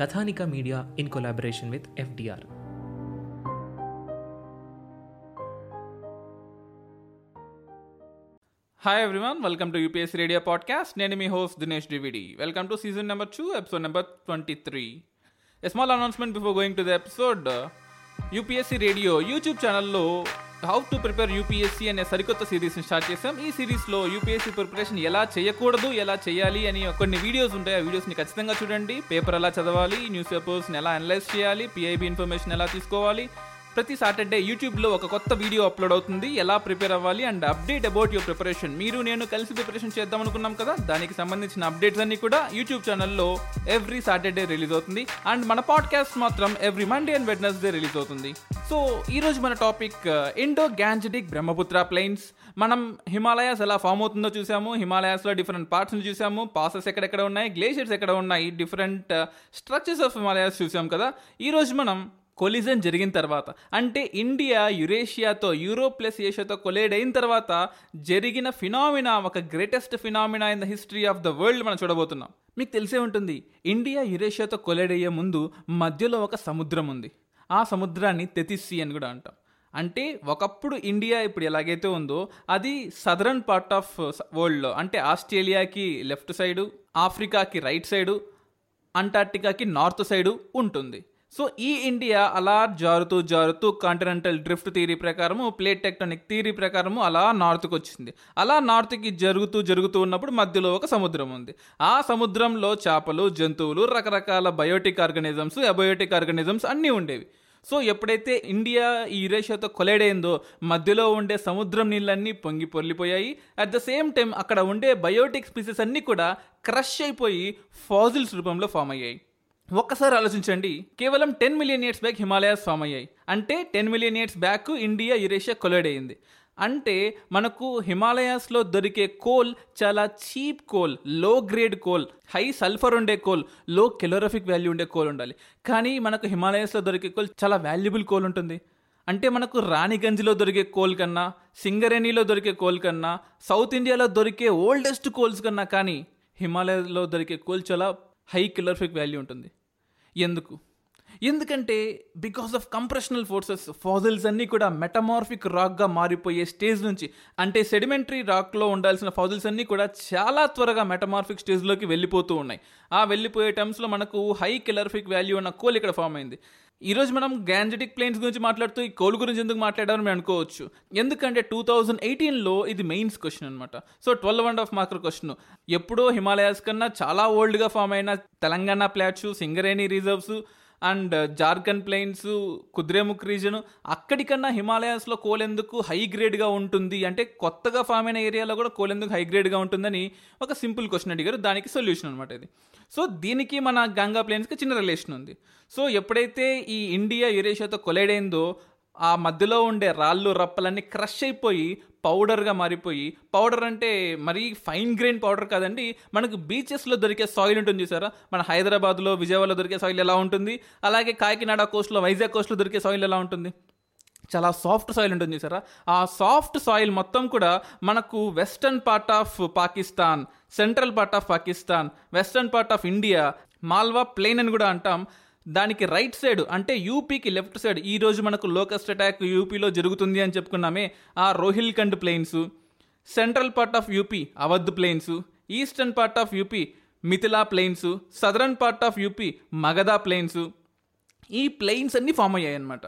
Kathanika media in collaboration with FDR. Hi everyone welcome to UPS radio podcast నేను మీ host Dinesh DVD welcome to season number two episode number twenty three small announcement before going to the episode UPSC radio YouTube ఛానల్లో how to prepare UPSC అనే సరికొత్త సిరీస్ని start చేసాం ఈ సిరీస్లో UPSC preparation ఎలా చేయకూడదు ఎలా చేయాలి అని కొన్ని వీడియోస్ ఉంటాయి. ఆ వీడియోస్ని ఖచ్చితంగా చూడండి. పేపర్ ఎలా చదవాలి న్యూస్ పేపర్స్ని ఎలా అనలైజ్ చేయాలి పిఐబి ఇన్ఫర్మేషన్ ఎలా తీసుకోవాలి ప్రతి సాటర్డే యూట్యూబ్లో ఒక కొత్త వీడియో అప్లోడ్ అవుతుంది. ఎలా ప్రిపేర్ అవ్వాలి and update about your preparation. మీరు నేను కలిసి ప్రిపరేషన్ చేద్దాం అనుకున్నాం కదా? దానికి సంబంధించిన అప్డేట్స్ అన్ని కూడా యూట్యూబ్ ఛానల్లో ఎవ్రీ సాటర్డే రిలీజ్ అవుతుంది. అండ్ మన పాడ్కాస్ట్ మాత్రం every Monday and Wednesday release అవుతుంది. సో ఈరోజు మన topic uh, Indo Gangetic Brahmaputra plains. మనం హిమాలయాస్ ఎలా ఫామ్ అవుతుందో చూసాము. హిమాలయాస్లో డిఫరెంట్ పార్ట్స్ని చూసాము. పాసెస్ ఎక్కడెక్కడ ఉన్నాయి? గ్లేషియర్స్ ఎక్కడ ఉన్నాయి? డిఫరెంట్ స్ట్రక్చర్స్ ఆఫ్ హిమాలయాస్ చూసాం కదా. ఈరోజు మనం కొలిజన్ జరిగిన తర్వాత అంటే ఇండియా యురేషియాతో యూరోప్ ప్లస్ ఏషియాతో కొలేడ్ అయిన తర్వాత జరిగిన ఫినామినా ఒక greatest phenomena in the history of the world మనం చూడబోతున్నాం. మీకు తెలిసే ఉంటుంది ఇండియా యురేషియాతో కొలేడ్ అయ్యే ముందు మధ్యలో ఒక సముద్రం ఉంది. ఆ సముద్రాన్ని తెతిస్సి అని కూడా అంటాం. అంటే ఒకప్పుడు ఇండియా ఇప్పుడు ఎలాగైతే ఉందో అది సదరన్ పార్ట్ ఆఫ్ వరల్డ్లో అంటే ఆస్ట్రేలియాకి లెఫ్ట్ సైడు ఆఫ్రికాకి రైట్ సైడు అంటార్టికాకి నార్త్ సైడు ఉంటుంది. సో ఈ ఇండియా అలా జారుతూ జారుతూ కాంటినెంటల్ డ్రిఫ్ట్ థియరీ ప్రకారము ప్లేట్ టెక్టానిక్ థియరీ ప్రకారము అలా నార్త్కి వచ్చింది అలా నార్త్కి జరుగుతూ జరుగుతూ ఉన్నప్పుడు మధ్యలో ఒక సముద్రం ఉంది. ఆ సముద్రంలో చేపలు జంతువులు రకరకాల బయోటిక్ ఆర్గనిజమ్స్ అబయోటిక్ ఆర్గనిజమ్స్ అన్నీ ఉండేవి. సో ఎప్పుడైతే ఇండియా ఈ యురేషియాతో కొలైడ్ అయిందో మధ్యలో ఉండే సముద్రం నీళ్ళన్నీ పొంగి పొర్లిపోయాయి. అట్ ద సేమ్ టైం అక్కడ ఉండే బయోటిక్ స్పీసెస్ అన్నీ కూడా క్రష్ అయిపోయి ఫాజిల్స్ రూపంలో ఫామ్ అయ్యాయి. ఒక్కసారి ఆలోచించండి. కేవలం ten million years back Himalayas form అయ్యాయి. అంటే ten million years back India Eurasia collide అయింది అంటే మనకు హిమాలయాస్లో దొరికే కోల్ చాలా చీప్ కోల్లో గ్రేడ్ కోల్ హై సల్ఫర్ ఉండే కోల్లో కెలోరఫిక్ వాల్యూ ఉండే కోల్ ఉండాలి. కానీ మనకు హిమాలయాస్లో దొరికే కోల్ చాలా వాల్యుబుల్ కోల్ ఉంటుంది. అంటే మనకు రాణిగంజ్లో దొరికే కోల్ కన్నా సింగరేణిలో దొరికే కోల్ కన్నా సౌత్ ఇండియాలో దొరికే ఓల్డెస్ట్ కోల్స్ కన్నా కానీ హిమాలయాలో దొరికే కోల్ చాలా హై కిలోరఫిక్ వాల్యూ ఉంటుంది. ఎందుకు? ఎందుకంటే because of compressional forces fossils అన్నీ కూడా మెటమార్ఫిక్ రాక్గా మారిపోయే స్టేజ్ నుంచి అంటే సెడిమెంటరీ రాక్లో ఉండాల్సిన ఫాజిల్స్ అన్నీ కూడా చాలా త్వరగా మెటమార్ఫిక్ స్టేజ్లోకి వెళ్ళిపోతూ ఉన్నాయి. ఆ వెళ్ళిపోయే టైమ్స్లో మనకు హై కిలర్ఫిక్ వాల్యూ ఉన్న కోల్ ఇక్కడ ఫామ్ అయింది. ఈరోజు మనం గ్యాంజెటిక్ ప్లేన్స్ గురించి మాట్లాడుతూ ఈ కోల్ గురించి ఎందుకు మాట్లాడారని మేము అనుకోవచ్చు. ఎందుకంటే టూ థౌజండ్ ఎయిటీన్లో ఇది మెయిన్స్ క్వశ్చన్ అనమాట so twelve and half marker question. ఎప్పుడో హిమాలయాస్ కన్నా చాలా ఓల్డ్గా ఫామ్ అయిన Telangana plots Singareni reserves and Jharkhand plains Kudremukh region అక్కడికన్నా హిమాలయాస్లో కోలెందుకు హై గ్రేడ్గా ఉంటుంది. అంటే కొత్తగా ఫామ్ అయిన ఏరియాలో కూడా కోలెందుకు హై గ్రేడ్గా ఉంటుందని ఒక సింపుల్ క్వశ్చన్ అడిగారు. దానికి సొల్యూషన్ అనమాట ఇది. సో దీనికి మన గంగా ప్లేన్స్కి చిన్న రిలేషన్ ఉంది. సో ఎప్పుడైతే ఈ ఇండియా యురేషియాతో కొలైడ్ అయిందో ఆ మధ్యలో ఉండే రాళ్ళు రప్పలన్నీ క్రష్ అయిపోయి పౌడర్గా మారిపోయి పౌడర్ అంటే మరీ ఫైన్ గ్రెయిన్ పౌడర్ కాదండి మనకు బీచెస్లో దొరికే సాయిల్ ఉంటుంది చూసారా? మన హైదరాబాద్లో విజయవాడలో దొరికే సాయిల్ ఎలా ఉంటుంది? అలాగే కాకినాడ కోస్ట్లో వైజాగ్ కోస్ట్లో దొరికే సాయిల్ ఎలా ఉంటుంది? చాలా సాఫ్ట్ సాయిల్ ఉంటుంది చూసారా? ఆ సాఫ్ట్ సాయిల్ మొత్తం కూడా మనకు western part of Pakistan central part of Pakistan western part of India Malwa plain అని కూడా అంటాం. దానికి రైట్ సైడ్ అంటే యూపీకి లెఫ్ట్ సైడ్ ఈ రోజు మనకు లోకస్ట్ అటాక్ యూపీలో జరుగుతుంది అని చెప్పుకున్నామే ఆ Rohilkhand plains central part of UP Awadh plains eastern part of UP Mithila plains southern part of UP Magadha plains ఈ ప్లెయిన్స్ అన్నీ ఫామ్ అయ్యాయి అనమాట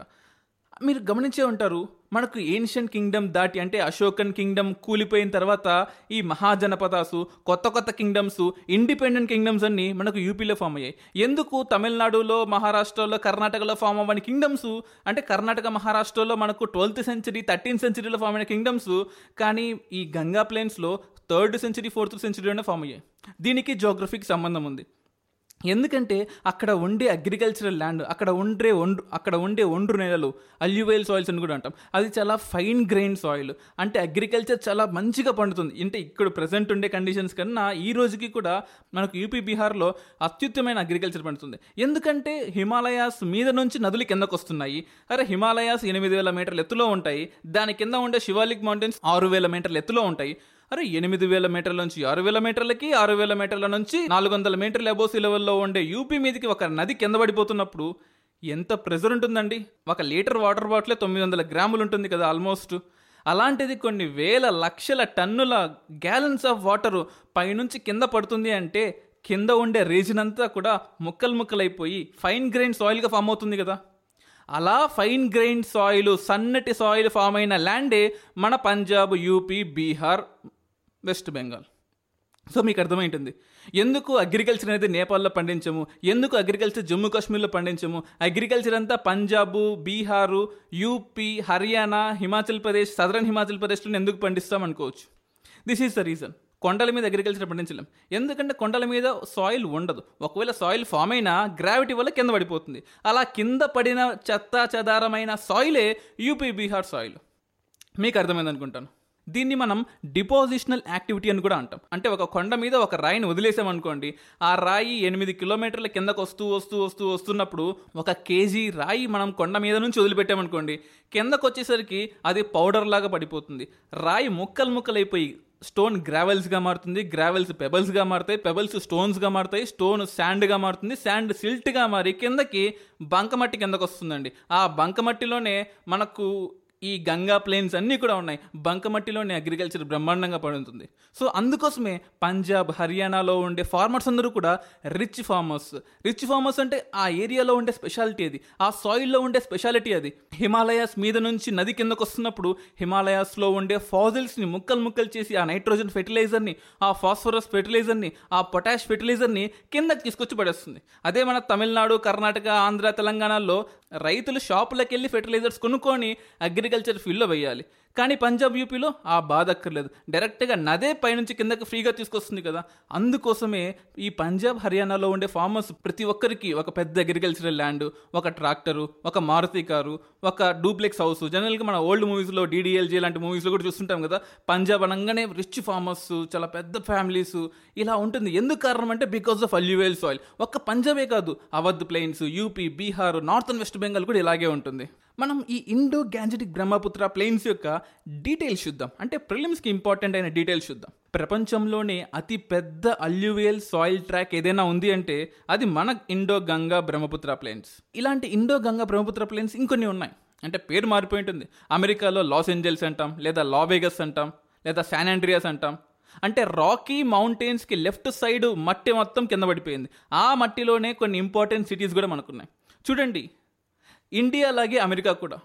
మీరు గమనించే ఉంటారు మనకు ఏన్షియంట్ కింగ్డమ్ దాటి అంటే అశోకన్ కింగ్డమ్ కూలిపోయిన తర్వాత ఈ మహాజనపదాసు కొత్త కొత్త కింగ్డమ్స్ ఇండిపెండెంట్ కింగ్డమ్స్ అన్ని మనకు యూపీలో ఫామ్ అయ్యాయి. ఎందుకు తమిళనాడులో మహారాష్ట్రలో కర్ణాటకలో ఫామ్ అవ్వని కింగ్డమ్స్? అంటే కర్ణాటక మహారాష్ట్రలో మనకు ట్వెల్త్ సెంచరీ థర్టీన్త్ సెంచరీలో ఫామ్ అయిన కింగ్డమ్స్ కానీ ఈ గంగా ప్లేన్స్లో థర్డ్ సెంచరీ ఫోర్త్ సెంచరీలోనే ఫామ్ అయ్యాయి. దీనికి జోగ్రఫీకి సంబంధం ఉంది. ఎందుకంటే అక్కడ ఉండే అగ్రికల్చరల్ ల్యాండ్ అక్కడ ఉండే ఒండ్రు అక్కడ ఉండే ఒండ్రు నేలలు అల్యూవైల్ సాయిల్స్ అని కూడా అంటాం. అది చాలా ఫైన్ గ్రెయిన్ సాయిల్ అంటే అగ్రికల్చర్ చాలా మంచిగా పండుతుంది. అంటే ఇక్కడ ప్రజెంట్ ఉండే కండిషన్స్ కన్నా ఈ రోజుకి కూడా మనకు యూపీ బీహార్లో అత్యుత్తమైన అగ్రికల్చర్ పండుతుంది. ఎందుకంటే హిమాలయాస్ మీద నుంచి నదులు కిందకు వస్తున్నాయి. అరే హిమాలయాస్ ఎనిమిది వేల మీటర్ల ఎత్తులో ఉంటాయి. దాని కింద ఉండే శివాలిక్ మౌంటైన్స్ ఆరు వేల మీటర్ల ఎత్తులో ఉంటాయి. అరే ఎనిమిది వేల మీటర్ల నుంచి ఆరు వేల మీటర్లకి ఆరు వేల మీటర్ల నుంచి నాలుగు వందల మీటర్ల అబోసి లెవెల్లో ఉండే యూపీ మీదకి ఒక నది కింద పడిపోతున్నప్పుడు ఎంత ప్రెజర్ ఉంటుందండి? ఒక లీటర్ వాటర్ బాటిలే తొమ్మిది వందల గ్రాములు ఉంటుంది కదా ఆల్మోస్ట్. అలాంటిది కొన్ని వేల లక్షల టన్నుల గ్యాలన్స్ ఆఫ్ వాటర్ పైనుంచి కింద పడుతుంది అంటే కింద ఉండే రీజన్ అంతా కూడా ముక్కలు ముక్కలైపోయి ఫైన్ గ్రెయిన్ సాయిల్గా ఫామ్ అవుతుంది కదా. అలా ఫైన్ గ్రెయిన్ సాయిల్ సన్నటి సాయిల్ ఫామ్ అయిన ల్యాండే మన Punjab UP Bihar west Bengal. So మీకు అర్థమైంటుంది. ఎందుకు అగ్రికల్చర్ అనేది నేపాల్లో పండించము? ఎందుకు అగ్రికల్చర్ జమ్మూ కాశ్మీర్లో పండించము? అగ్రికల్చర్ అంతా పంజాబు బీహారు యూపీ హర్యానా హిమాచల్ ప్రదేశ్ సదరన్ హిమాచల్ ప్రదేశ్లో ఎందుకు పండిస్తాం అనుకోవచ్చు. దిస్ ఈజ్ ద రీజన్ కొండల మీద అగ్రికల్చర్ పండించలేం. ఎందుకంటే కొండల మీద సాయిల్ ఉండదు. ఒకవేళ సాయిల్ ఫామ్ అయినా గ్రావిటీ వల్ల కింద పడిపోతుంది. అలా కింద పడిన చెత్త చెదారమైన సాయిలే యూపీ బీహార్ సాయిల్ మీకు అర్థమైంది అనుకుంటాను దీన్ని మనం డిపోజిషనల్ యాక్టివిటీ అని కూడా అంటాం. అంటే ఒక కొండ మీద ఒక రాయిని వదిలేసామనుకోండి ఆ రాయి ఎనిమిది కిలోమీటర్ల కిందకు వస్తూ వస్తూ వస్తూ వస్తున్నప్పుడు ఒక కేజీ రాయి మనం కొండ మీద నుంచి వదిలిపెట్టామనుకోండి కిందకు వచ్చేసరికి అది పౌడర్ లాగా పడిపోతుంది. రాయి ముక్కలు ముక్కలైపోయి స్టోన్ గ్రావెల్స్గా మారుతుంది గ్రావెల్స్ పెబల్స్గా మారుతాయి పెబల్స్ స్టోన్స్గా మారుతాయి స్టోన్ శాండ్గా మారుతుంది శాండ్ సిల్ట్గా మారి కిందకి బంకమట్టి కిందకు వస్తుందండి. ఆ బంకమట్టిలోనే మనకు ఈ గంగా ప్లేన్స్ అన్నీ కూడా ఉన్నాయి. బంకమట్టిలోని అగ్రికల్చర్ బ్రహ్మాండంగా పడుతుంది. సో అందుకోసమే పంజాబ్ హర్యానాలో ఉండే ఫార్మర్స్ అందరూ కూడా రిచ్ ఫార్మర్స్ రిచ్ ఫార్మర్స్ అంటే ఆ ఏరియాలో ఉండే స్పెషాలిటీ అది. ఆ సాయిల్లో ఉండే స్పెషాలిటీ అది. హిమాలయాస్ మీద నుంచి నది కిందకు వస్తున్నప్పుడు హిమాలయాస్లో ఉండే ఫాజిల్స్ని ముక్కలు ముక్కలు చేసి ఆ నైట్రోజన్ ఫెర్టిలైజర్ని ఆ ఫాస్ఫరస్ ఫెర్టిలైజర్ని ఆ పొటాష్ ఫెర్టిలైజర్ని కిందకి తీసుకొచ్చి పడేస్తుంది. అదే మన తమిళనాడు కర్ణాటక ఆంధ్ర తెలంగాణలో రైతులు షాపులకు వెళ్ళి ఫెర్టిలైజర్స్ కొనుక్కొని అగ్రి అగ్రికల్చర్ ఫీల్డ్లో వేయాలి కానీ పంజాబ్ యూపీలో ఆ బాధ అక్కర్లేదు. డైరెక్ట్గా నదే పైనుంచి కిందకి ఫ్రీగా తీసుకొస్తుంది కదా. అందుకోసమే ఈ పంజాబ్ హర్యానాలో ఉండే ఫార్మర్స్ ప్రతి ఒక్కరికి ఒక పెద్ద అగ్రికల్చరల్ ల్యాండ్ ఒక ట్రాక్టరు ఒక మారుతి కారు ఒక డూప్లెక్స్ హౌస్. జనరల్గా మన ఓల్డ్ మూవీస్లో డీడీఎల్జీ లాంటి మూవీస్లో కూడా చూస్తుంటాం కదా. పంజాబ్ అనగానే రిచ్ ఫార్మర్స్ చాలా పెద్ద ఫ్యామిలీస్ ఇలా ఉంటుంది. ఎందుకు కారణం అంటే బికాస్ ఆఫ్ అల్యూవేల్ సాయిల్. ఒక్క పంజాబే కాదు Awadh plains UP Bihar north and West Bengal కూడా ఇలాగే ఉంటుంది. మనం ఈ ఇండో గ్యాంజెటిక్ బ్రహ్మపుత్ర ప్లేన్స్ యొక్క డీటెయిల్స్ చూద్దాం. అంటే ప్రిలిమ్స్కి ఇంపార్టెంట్ అయిన డీటెయిల్స్ చూద్దాం. ప్రపంచంలోనే అతి పెద్ద అల్యూవేల్ సాయిల్ ట్రాక్ ఏదైనా ఉంది అంటే అది మన ఇండో గంగా బ్రహ్మపుత్ర ప్లేన్స్ ఇలాంటి ఇండో గంగా బ్రహ్మపుత్ర ప్లేన్స్ ఇంకొన్ని ఉన్నాయి. అంటే పేరు మారిపోయి ఉంటుంది. అమెరికాలో లాస్ ఏంజల్స్ అంటాం లేదా లావేగస్ అంటాం లేదా శాన్ ఆండ్రియాస్ అంటాం. అంటే రాకీ మౌంటైన్స్కి లెఫ్ట్ సైడ్ మట్టి మొత్తం కింద పడిపోయింది. ఆ మట్టిలోనే కొన్ని ఇంపార్టెంట్ సిటీస్ కూడా మనకున్నాయి. చూడండి ఇండియా లాగే అమెరికా కూడా.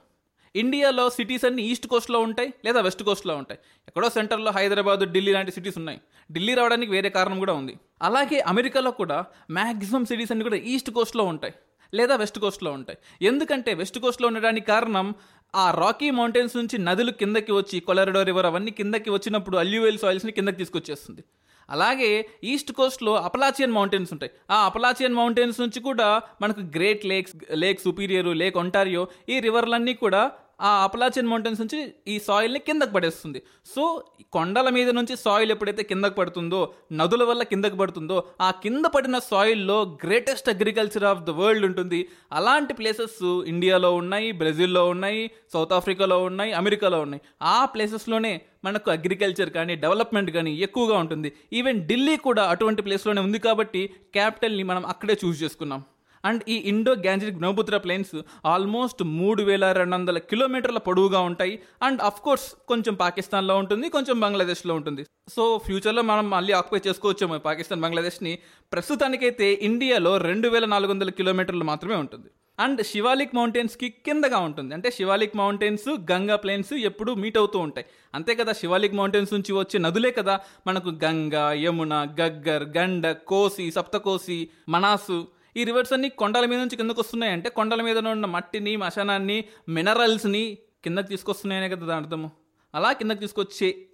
ఇండియాలో సిటీస్ అన్ని ఈస్ట్ కోస్ట్లో ఉంటాయి లేదా వెస్ట్ కోస్ట్లో ఉంటాయి. ఎక్కడో సెంటర్లో హైదరాబాద్ ఢిల్లీ లాంటి సిటీస్ ఉన్నాయి. ఢిల్లీ రావడానికి వేరే కారణం కూడా ఉంది. అలాగే అమెరికాలో కూడా మ్యాక్సిమం సిటీస్ అన్ని కూడా ఈస్ట్ కోస్ట్లో ఉంటాయి లేదా వెస్ట్ కోస్ట్లో ఉంటాయి. ఎందుకంటే వెస్ట్ కోస్ట్లో ఉండడానికి కారణం ఆ రాకీ మౌంటైన్స్ నుంచి నదులు కిందకి వచ్చి కొలరడో రివర్ అవన్నీ కిందకి వచ్చినప్పుడు అల్యూవెల్ సాయిల్స్ని కిందకి తీసుకొచ్చేస్తుంది. అలాగే ఈస్ట్ కోస్ట్లో అపలాచియన్ మౌంటైన్స్ ఉంటాయి. ఆ అపలాచియన్ మౌంటైన్స్ నుంచి కూడా మనకు Great Lakes Lake Superior Lake Ontario ఈ రివర్లన్నీ కూడా ఆ అప్లాచిన్ మౌంటైన్స్ నుంచి ఈ సాయిల్ని కిందకు పడేస్తుంది. సో కొండల మీద నుంచి సాయిల్ ఎప్పుడైతే కిందకు పడుతుందో నదుల వల్ల కిందకు పడుతుందో ఆ కింద పడిన సాయిల్లో greatest agriculture of the world ఉంటుంది. అలాంటి ప్లేసెస్ ఇండియాలో ఉన్నాయి బ్రెజిల్లో ఉన్నాయి సౌత్ ఆఫ్రికాలో ఉన్నాయి అమెరికాలో ఉన్నాయి. ఆ ప్లేసెస్లోనే మనకు అగ్రికల్చర్ కానీ డెవలప్మెంట్ కానీ ఎక్కువగా ఉంటుంది. ఈవెన్ ఢిల్లీ కూడా అటువంటి ప్లేస్లోనే ఉంది కాబట్టి క్యాపిటల్ని మనం అక్కడే చూస్ చేసుకున్నాం. అండ్ ఈ Indo Gangetic Brahmaputra plains almost మూడు వేల రెండు వందల కిలోమీటర్ల పొడవుగా ఉంటాయి. అండ్ అఫ్ కోర్స్ కొంచెం పాకిస్తాన్లో ఉంటుంది కొంచెం బంగ్లాదేశ్లో ఉంటుంది. సో ఫ్యూచర్లో మనం మళ్ళీ ఆక్యుపై చేసుకోవచ్చేమో పాకిస్తాన్ బంగ్లాదేశ్ని. ప్రస్తుతానికైతే ఇండియాలో రెండు వేల నాలుగు వందల కిలోమీటర్లు మాత్రమే ఉంటుంది. అండ్ శివాలిక్ మౌంటైన్స్కి కిందగా ఉంటుంది. అంటే శివాలిక్ మౌంటైన్స్ గంగా ప్లేన్స్ ఎప్పుడు మీట్ అవుతూ ఉంటాయి. అంతే కదా శివాలిక్ మౌంటైన్స్ నుంచి వచ్చే నదులే కదా. మనకు గంగా యమున గగ్గర్ గండ కోసి సప్తకోసి మనాసు ఈ రివర్స్ అన్ని కొండల మీద నుంచి కిందకు వస్తున్నాయి అంటే కొండల మీద ఉన్న మట్టిని మశానాన్ని మినరల్స్ని కిందకు తీసుకొస్తున్నాయనే కదా దాని అర్థము. అలా కిందకు తీసుకొచ్చే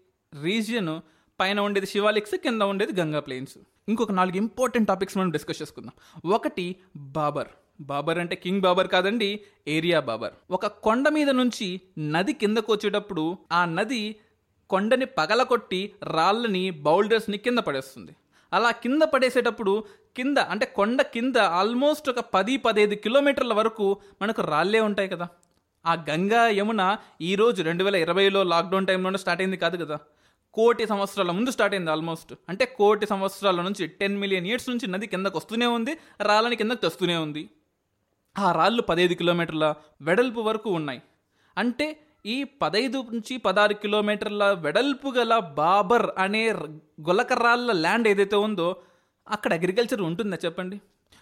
రీజియన్ పైన ఉండేది శివాలిక్స్ కింద ఉండేది గంగా ప్లెయిన్స్ ఇంకొక నాలుగు ఇంపార్టెంట్ టాపిక్స్ మనం డిస్కస్ చేసుకుందాం. ఒకటి బాబర్. బాబర్ అంటే కింగ్ బాబర్ కాదండి ఏరియా బాబర్. ఒక కొండ మీద నుంచి నది కిందకు వచ్చేటప్పుడు ఆ నది కొండని పగలకొట్టి రాళ్ళని బౌల్డర్స్ని కింద పడేస్తుంది. అలా కింద పడేసేటప్పుడు కింద అంటే కొండ కింద ఆల్మోస్ట్ ఒక పది పదిహేను కిలోమీటర్ల వరకు మనకు రాళ్ళే ఉంటాయి కదా. ఆ గంగా యమున ఈరోజు రెండు వేల ఇరవైలో లాక్డౌన్ టైంలోనే స్టార్ట్ అయింది కాదు కదా. కోటి సంవత్సరాల ముందు స్టార్ట్ అయింది ఆల్మోస్ట్ అంటే కోటి సంవత్సరాల నుంచి టెన్ మిలియన్ ఇయర్స్ నుంచి నది కిందకు వస్తూనే ఉంది రాళ్ళని కిందకు తెస్తూనే ఉంది. ఆ రాళ్ళు పదహైదు కిలోమీటర్ల వెడల్పు వరకు ఉన్నాయి. అంటే ఈ పదైదు నుంచి పదహారు కిలోమీటర్ల వెడల్పు గల బాబర్ అనే గులకరాళ్ళ ల్యాండ్ ఏదైతే ఉందో అక్కడ అగ్రికల్చర్ ఉంటుందా చెప్పండి?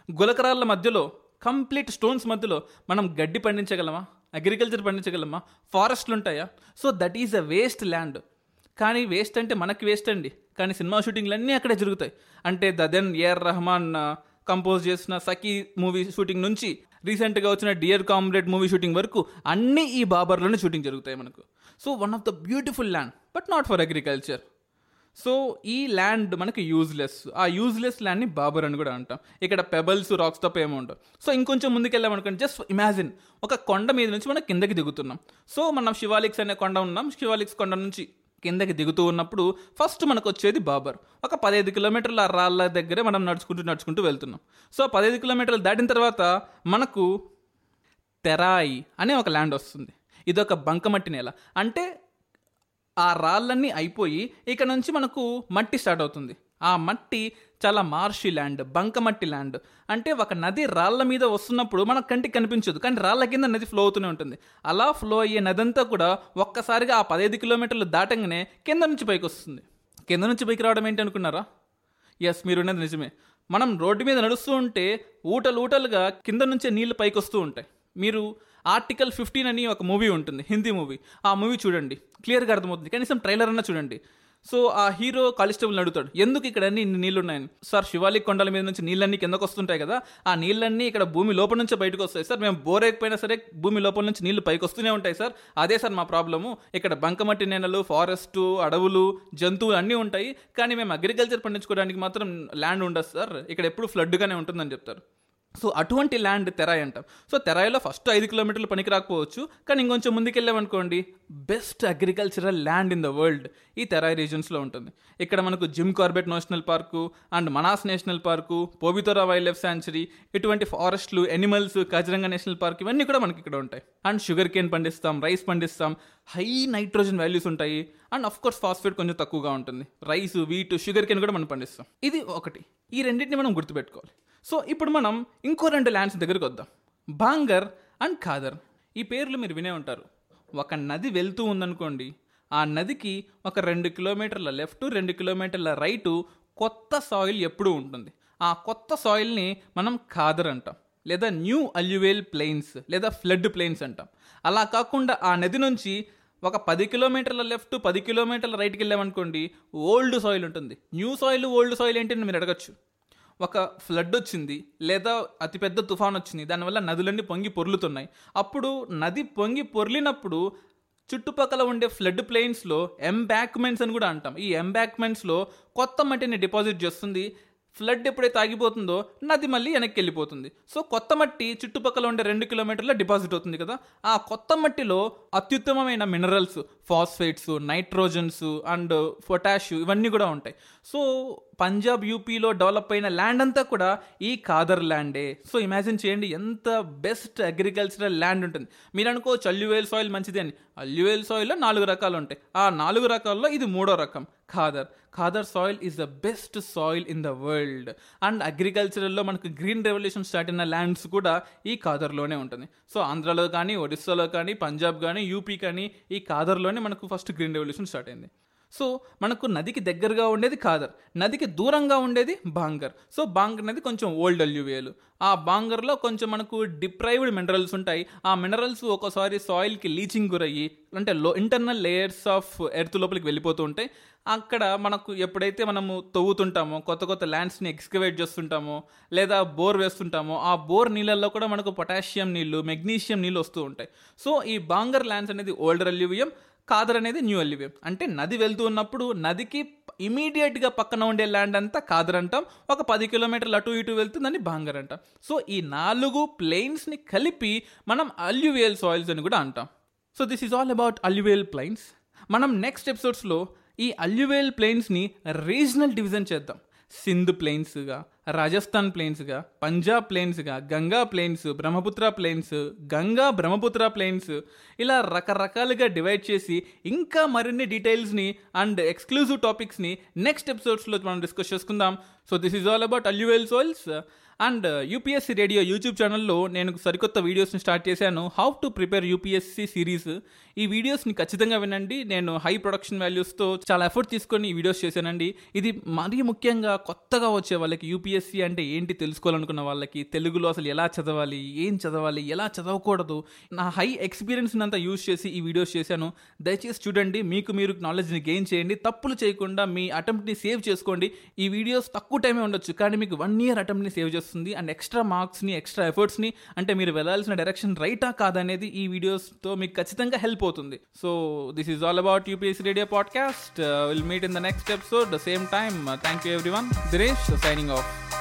గులకరాళ్ళ మధ్యలో కంప్లీట్ స్టోన్స్ మధ్యలో మనం గడ్డి పండించగలమా? అగ్రికల్చర్ పండించగలమా? ఫారెస్ట్లు ఉంటాయా? So that is a waste land కానీ వేస్ట్ అంటే మనకి వేస్ట్ అండి. కానీ సినిమా షూటింగ్లు అన్నీ అక్కడే జరుగుతాయి. అంటే దదెన్ ఏఆర్ రెహమాన్ కంపోజ్ చేసిన సఖీ మూవీ షూటింగ్ నుంచి రీసెంట్గా వచ్చిన డియర్ కామ్రేడ్ మూవీ షూటింగ్ వరకు అన్నీ ఈ బాబర్లోనే షూటింగ్ జరుగుతాయి మనకు. So one of the beautiful land but not for agriculture so ఈ ల్యాండ్ మనకి యూజ్లెస్ ఆ యూజ్లెస్ ల్యాండ్ని బాబర్ అని కూడా అంటాం. ఇక్కడ పెబల్స్ రాక్స్ తప్ప ఏమో ఉండవు. సో ఇంకొంచెం ముందుకెళ్ళామనుకోండి జస్ట్ ఇమాజిన్ ఒక కొండ మీద నుంచి మనం కిందకి దిగుతున్నాం. సో మనం శివాలిక్స్ అనే కొండ ఉన్నాం. శివాలిక్స్ కొండ నుంచి కిందకి దిగుతూ ఉన్నప్పుడు ఫస్ట్ మనకు వచ్చేది బాబర్. ఒక పదహైదు కిలోమీటర్ల ఆ రాళ్ళ దగ్గరే మనం నడుచుకుంటూ నడుచుకుంటూ వెళ్తున్నాం. సో పదహైదు కిలోమీటర్లు దాటిన తర్వాత మనకు తెరాయి అనే ఒక ల్యాండ్ వస్తుంది. ఇది ఒక బంకమట్టి నేల. అంటే ఆ రాళ్ళన్నీ అయిపోయి ఇక నుంచి మనకు మట్టి స్టార్ట్ అవుతుంది. ఆ మట్టి చాలా మార్షి ల్యాండ్ బంకమట్టి ల్యాండ్. అంటే ఒక నది రాళ్ళ మీద వస్తున్నప్పుడు మన కంటికి కనిపించదు కానీ రాళ్ళ కింద నది ఫ్లో అవుతూనే ఉంటుంది. అలా ఫ్లో అయ్యే నది అంతా కూడా ఒక్కసారిగా ఆ పదహైదు కిలోమీటర్లు దాటంగానే కింద నుంచి పైకి వస్తుంది. కింద నుంచి పైకి రావడం ఏంటి అనుకున్నారా? ఎస్ మీరు ఉన్నది నిజమే. మనం రోడ్డు మీద నడుస్తూ ఉంటే ఊటలు ఊటలుగా కింద నుంచే నీళ్ళు పైకి వస్తూ ఉంటాయి. మీరు ఆర్టికల్ ఫిఫ్టీన్ అని ఒక మూవీ ఉంటుంది హిందీ మూవీ. ఆ మూవీ చూడండి. క్లియర్గా అర్థమవుతుంది. కనీసం ట్రైలర్ అన్నా చూడండి. సో ఆ హీరో కాలిస్టేబుల్ని అడుగుతాడు ఎందుకు ఇక్కడ అన్ని ఇన్ని సార్ శివాలిక్ కొండల మీద నుంచి నీళ్ళన్నీ కిందకు వస్తుంటాయి కదా ఆ నీళ్ళన్నీ ఇక్కడ భూమి లోపల నుంచి బయటకు వస్తాయి సార్. మేము బోరేకపోయినా సరే భూమి లోపల నుంచి నీళ్ళు పైకి వస్తూనే ఉంటాయి సార్. అదే సార్ మా ప్రాబ్లము. ఇక్కడ బంకమట్టి నేలలు ఫారెస్ట్ అడవులు జంతువులు అన్నీ ఉంటాయి. కానీ మేము అగ్రికల్చర్ పండించుకోవడానికి మాత్రం ల్యాండ్ ఉండదు సార్. ఇక్కడ ఎప్పుడు ఫ్లడ్గానే ఉంటుందని చెప్తారు. సో అటువంటి ల్యాండ్ తెరాయి అంటాం. సో తెరాయిలో ఫస్ట్ ఐదు కిలోమీటర్లు పనికి రాకపోవచ్చు కానీ ఇంకొంచెం ముందుకెళ్ళామనుకోండి best agricultural land in the world ఈ తెరాయి రీజన్స్లో ఉంటుంది. ఇక్కడ మనకు Jim Corbett national park and Manas national park Pobitora wildlife sanctuary ఇటువంటి ఫారెస్ట్లు ఎనిమల్స్ కాజిరంగా నేషనల్ పార్క్ ఇవన్నీ కూడా మనకి ఇక్కడ ఉంటాయి. అండ్ షుగర్ కేన్ పండిస్తాం రైస్ పండిస్తాం హై నైట్రోజన్ వాల్యూస్ ఉంటాయి. అండ్ అఫ్ కోర్స్ ఫాస్ఫేట్ కొంచెం తక్కువగా ఉంటుంది. రైస్ వీట్ షుగర్ కేన్ కూడా మనం పండిస్తాం. ఇది ఒకటి. ఈ రెండింటిని మనం గుర్తుపెట్టుకోవాలి. సో ఇప్పుడు మనం ఇంకో రెండు ల్యాండ్స్ దగ్గరికి వద్దాం. బాంగర్ అండ్ ఖాదర్. ఈ పేర్లు మీరు వినే ఉంటారు. ఒక నది వెళ్తూ ఉందనుకోండి ఆ నదికి ఒక రెండు కిలోమీటర్ల లెఫ్ట్ రెండు కిలోమీటర్ల రైటు కొత్త సాయిల్ ఎప్పుడూ ఉంటుంది. ఆ కొత్త సాయిల్ని మనం ఖాదర్ అంటాం. లేదా న్యూ అల్యువేల్ ప్లెయిన్స్ లేదా ఫ్లడ్ ప్లెయిన్స్ అంటాం. అలా కాకుండా ఆ నది నుంచి ఒక పది కిలోమీటర్ల లెఫ్ట్ పది కిలోమీటర్ల రైట్కి వెళ్ళామనుకోండి ఓల్డ్ సాయిల్ ఉంటుంది. న్యూ సాయిల్ ఓల్డ్ సాయిల్ ఏంటని మీరు అడగచ్చు. ఒక ఫ్లడ్ వచ్చింది లేదా అతిపెద్ద తుఫాన్ వచ్చింది దానివల్ల నదులన్నీ పొంగి పొర్లుతున్నాయి. అప్పుడు నది పొంగి పొర్లినప్పుడు చుట్టుపక్కల ఉండే ఫ్లడ్ ప్లెయిన్స్లో ఎంబాక్మెంట్స్ అని కూడా అంటాం. ఈ ఎంబాక్మెంట్స్లో కొత్త మట్టిని డిపాజిట్ చేస్తుంది. ఫ్లడ్ ఎప్పుడైతే ఆగిపోతుందో నది మళ్ళీ వెనక్కి వెళ్ళిపోతుంది. సో కొత్త మట్టి చుట్టుపక్కల ఉండే రెండు కిలోమీటర్ల డిపాజిట్ అవుతుంది కదా. ఆ కొత్త మట్టిలో అత్యుత్తమమైన minerals phosphates nitrogens and potash ఇవన్నీ కూడా ఉంటాయి. సో పంజాబ్ యూపీలో డెవలప్ అయిన ల్యాండ్ అంతా కూడా ఈ కాదర్ ల్యాండే. సో ఇమాజిన్ చేయండి ఎంత బెస్ట్ అగ్రికల్చరల్ ల్యాండ్ ఉంటుంది. మీరు అనుకోవచ్చు అల్యువేల్ సాయిల్ మంచిది అని. అల్యువేల్ సాయిల్లో నాలుగు రకాలు ఉంటాయి. ఆ నాలుగు రకాల్లో ఇది మూడో రకం Khadar. Khadar soil is the best soil in the world and అగ్రికల్చరల్లో మనకు గ్రీన్ రెవల్యూషన్ స్టార్ట్ అయిన ల్యాండ్స్ కూడా ఈ ఖాదర్లోనే ఉంటుంది. సో ఆంధ్రాలో కానీ ఒడిస్సాలో కానీ పంజాబ్ కానీ యూపీ కానీ ఈ ఖాదర్లోనే మనకు ఫస్ట్ గ్రీన్ రెవల్యూషన్ స్టార్ట్ అయింది. సో మనకు నదికి దగ్గరగా ఉండేది కాదర్ నదికి దూరంగా ఉండేది బాంగర్. సో బాంగర్ అనేది కొంచెం ఓల్డ్ అల్యూవేలు. ఆ బాంగర్లో కొంచెం మనకు డిప్రైవ్డ్ మినరల్స్ ఉంటాయి. ఆ మినరల్స్ ఒకసారి సాయిల్కి లీచింగ్ గురయ్యి అంటే లో ఇంటర్నల్ లేయర్స్ ఆఫ్ ఎర్త్ లోపలికి వెళ్ళిపోతూ ఉంటాయి. అక్కడ మనకు ఎప్పుడైతే మనము తవ్వుతుంటామో కొత్త కొత్త ల్యాండ్స్ని ఎక్స్కవేట్ చేస్తుంటామో లేదా బోర్ వేస్తుంటామో ఆ బోర్ నీళ్ళల్లో కూడా మనకు పొటాషియం నీళ్ళు మెగ్నీషియం నీళ్ళు వస్తూ ఉంటాయి. సో ఈ బాంగర్ ల్యాండ్స్ అనేది ఓల్డర్ అల్యూవియం. కాదర్ అనేది న్యూ అల్యూవియం అంటే నది వెళ్తూ ఉన్నప్పుడు నదికి ఇమీడియట్గా పక్కన ఉండే ల్యాండ్ అంతా కాదర్ అంటాం. ఒక పది కిలోమీటర్లు అటు ఇటు వెళ్తుందని బాంగర్ అంటాం. సో ఈ నాలుగు ప్లెయిన్స్ని కలిపి మనం అల్యూవియల్ సాయిల్స్ అని కూడా అంటాం. So this is all about alluvial plains మనం నెక్స్ట్ ఎపిసోడ్స్లో ఈ అల్యూవేల్ ప్లెయిన్స్ని రీజనల్ డివిజన్ చేద్దాం. సింధ్ ప్లెయిన్స్గా రాజస్థాన్ ప్లెయిన్స్గా Punjab ప్లెయిన్స్గా Ganga plains Brahmaputra plains Ganga Brahmaputra plains ఇలా రకరకాలుగా డివైడ్ చేసి ఇంకా మరిన్ని డీటెయిల్స్ని అండ్ ఎక్స్క్లూజివ్ టాపిక్స్ని నెక్స్ట్ ఎపిసోడ్స్లో మనం డిస్కస్ చేసుకుందాం. So this is all about alluvial soils and UPSC radio YouTube ఛానల్లో నేను సరికొత్త వీడియోస్ని స్టార్ట్ చేశాను. How to prepare UPSC series ఈ వీడియోస్ని ఖచ్చితంగా వినండి. నేను హై ప్రొడక్షన్ వాల్యూస్తో చాలా ఎఫర్ట్ తీసుకొని ఈ వీడియోస్ చేశానండి. ఇది మరీ ముఖ్యంగా కొత్తగా వచ్చే వాళ్ళకి యూపీఎస్సీ అంటే ఏంటి తెలుసుకోవాలనుకున్న వాళ్ళకి తెలుగులో అసలు ఎలా చదవాలి ఏం చదవాలి ఎలా చదవకూడదు నా హై ఎక్స్పీరియన్స్ అంతా యూజ్ చేసి ఈ వీడియోస్ చేశాను. దయచేసి చూడండి మీకు మీరు నాలెడ్జ్ని గెయిన్ చేయండి. తప్పులు చేయకుండా మీ అటెంప్ట్ని సేవ్ చేసుకోండి. ఈ వీడియోస్ తక్కువ టైమే ఉండొచ్చు కానీ మీకు వన్ ఇయర్ అటెంప్ట్ని సేవ్ చేస్తుంది అండ్ ఎక్స్ట్రా మార్క్స్ని ఎక్స్ట్రా ఎఫర్ట్స్ని అంటే మీరు వెళ్ళాల్సిన డైరెక్షన్ రైటా కాదనేది ఈ వీడియోస్తో మీకు ఖచ్చితంగా హెల్ప్ అవుతుంది. So this is all about UPSC radio podcast will meet in the next episode the same time thank you everyone Dinesh signing off